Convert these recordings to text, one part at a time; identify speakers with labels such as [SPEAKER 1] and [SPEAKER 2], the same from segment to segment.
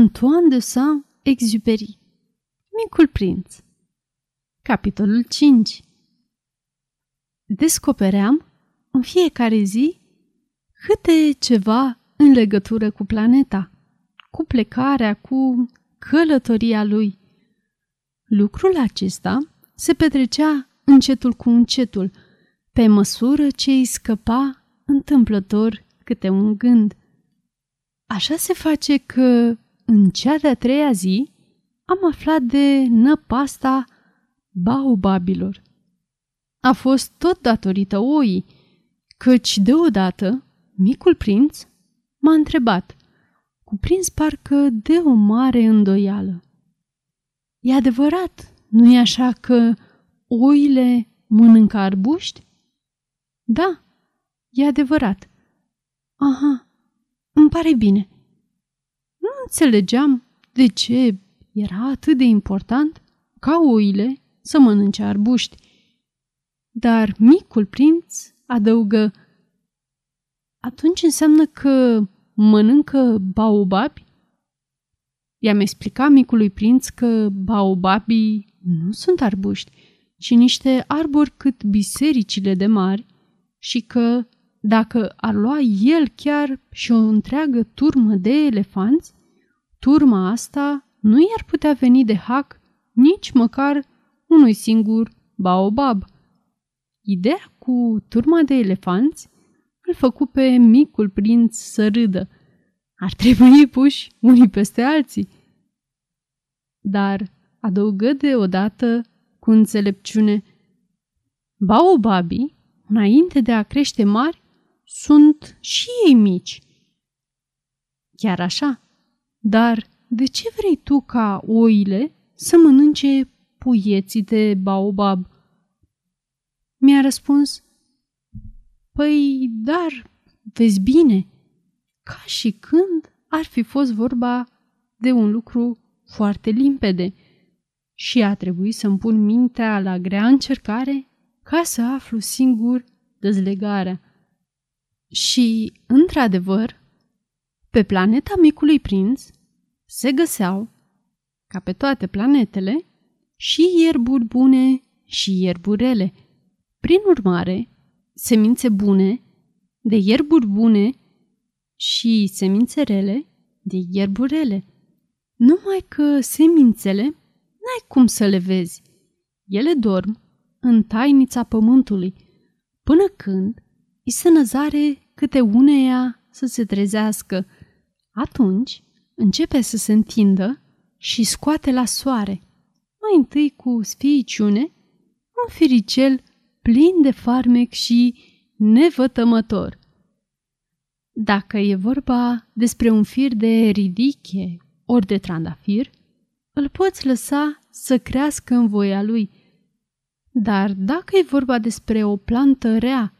[SPEAKER 1] Antoine de Saint-Exupéry Micul prinț Capitolul 5 Descopeream în fiecare zi câte ceva în legătură cu planeta, cu plecarea, cu călătoria lui. Lucrul acesta se petrecea încetul cu încetul, pe măsură ce îi scăpa întâmplător câte un gând. Așa se face că, în cea de-a treia zi, am aflat de năpasta baobabilor. A fost tot datorită oii, căci deodată micul prinț m-a întrebat, cuprins parcă de o mare îndoială. E adevărat, nu e așa că oile mănâncă arbuști? Da, e adevărat. Aha, îmi pare bine. Nu înțelegeam de ce era atât de important ca oile să mănânce arbuști. Dar micul prinț adăugă Atunci înseamnă că mănâncă baobabi? I-am explicat micului prinț că baobabii nu sunt arbuști, ci niște arbori cât bisericile de mari și că dacă ar lua el chiar și o întreagă turmă de elefanți, turma asta nu i-ar putea veni de hac nici măcar unui singur baobab. Ideea cu turma de elefanți îl făcu pe micul prinț să râdă. Ar trebui puși unii peste alții. Dar adăugă deodată cu înțelepciune Baobabii, înainte de a crește mari, sunt și ei mici. Chiar așa, dar de ce vrei tu ca oile să mănânce puieții de baobab? Mi-a răspuns, păi, dar, vezi bine, ca și când ar fi fost vorba de un lucru foarte limpede și a trebuit să-mi pun mintea la grea încercare ca să aflu singur dezlegarea. Și, într-adevăr, pe planeta micului prinț se găseau, ca pe toate planetele, și ierburi bune și ierburele. Prin urmare, semințe bune de ierburi bune și semințe rele de ierburele. Numai că semințele n-ai cum să le vezi. Ele dorm în tainița pământului, până când îi se năzare câte uneia să se trezească. Atunci începe să se întindă și scoate la soare, mai întâi cu sfiiciune, un firicel plin de farmec și nevătămător. Dacă e vorba despre un fir de ridiche ori de trandafir, îl poți lăsa să crească în voia lui. Dar dacă e vorba despre o plantă rea,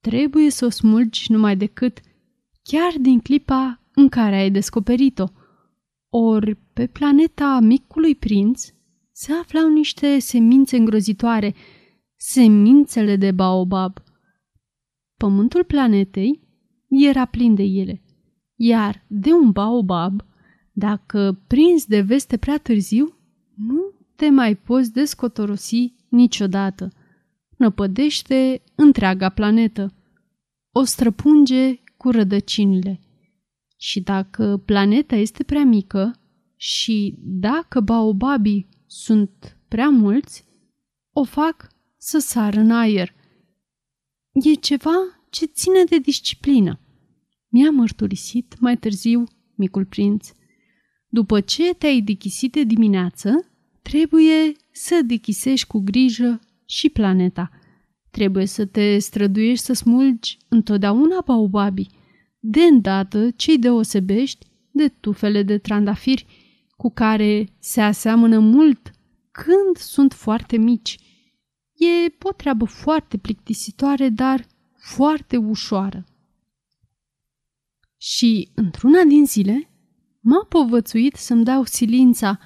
[SPEAKER 1] trebuie să o smulgi numai decât chiar din clipa în care ai descoperit-o. Ori pe planeta micului prinț se aflau niște semințe îngrozitoare, semințele de baobab. Pământul planetei era plin de ele, iar de un baobab, dacă prins de veste prea târziu, nu te mai poți descotorosi niciodată. Năpădește întreaga planetă. O străpunge cu rădăcinile. Și dacă planeta este prea mică și dacă baobabii sunt prea mulți, o fac să sară în aer. E ceva ce ține de disciplină. Mi-a mărturisit mai târziu micul prinț. După ce te-ai dechisit de dimineață, trebuie să dechisești cu grijă și planeta. Trebuie să te străduiești să smulgi întotdeauna baobabii, de îndată ce-i deosebești de tufele de trandafiri, cu care se aseamănă mult când sunt foarte mici. E o treabă foarte plictisitoare, dar foarte ușoară. Și, într-una din zile, m-a povățuit să-mi dau silința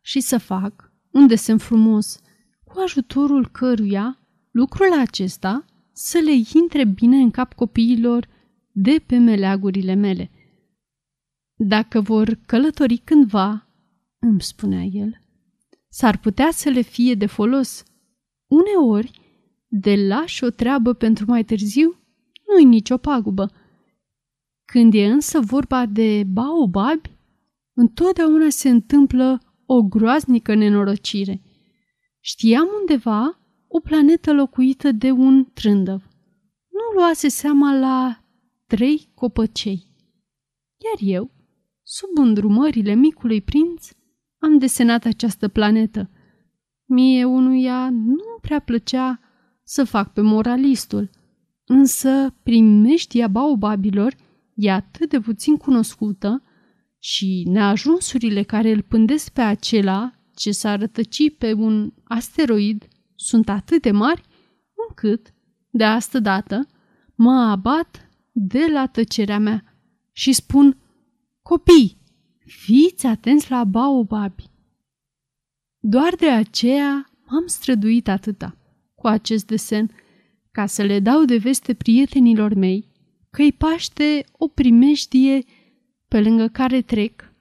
[SPEAKER 1] și să fac un desen frumos, cu ajutorul căruia lucrul acesta să le intre bine în cap copiilor de pe meleagurile mele. Dacă vor călători cândva, îmi spunea el, s-ar putea să le fie de folos. Uneori, de lași o treabă pentru mai târziu, nu-i nicio pagubă. Când e însă vorba de baobabi, întotdeauna se întâmplă o groaznică nenorocire. Știam undeva o planetă locuită de un trândăv. Nu luase seama la trei copăcei. Iar eu, sub îndrumările micului prinț, am desenat această planetă. Mie unuia nu prea plăcea să fac pe moralistul, însă primeștia baobabilor e atât de puțin cunoscută și neajunsurile care îl pândesc pe acela ce s-a rătăci pe un asteroid sunt atât de mari încât, de asta dată, mă abat de la tăcerea mea și spun Copii, fiți atenți la baobabi! Doar de aceea m-am străduit atâta cu acest desen, ca să le dau de veste prietenilor mei că-i paște o primejdie pe lângă care trec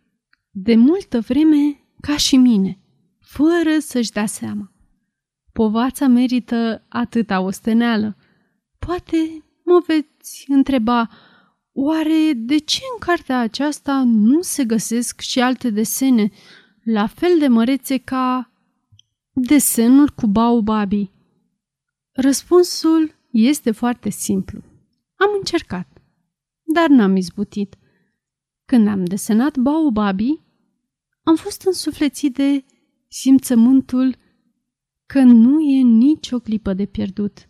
[SPEAKER 1] de multă vreme ca și mine, fără să-și dea seama. Povața merită atâta osteneală. Poate mă veți întreba, oare de ce în cartea aceasta nu se găsesc și alte desene la fel de mărețe ca desenul cu baobabii? Răspunsul este foarte simplu. Am încercat, dar n-am izbutit. Când am desenat baobabii, am fost însuflețit de simțământul că nu e nicio clipă de pierdut.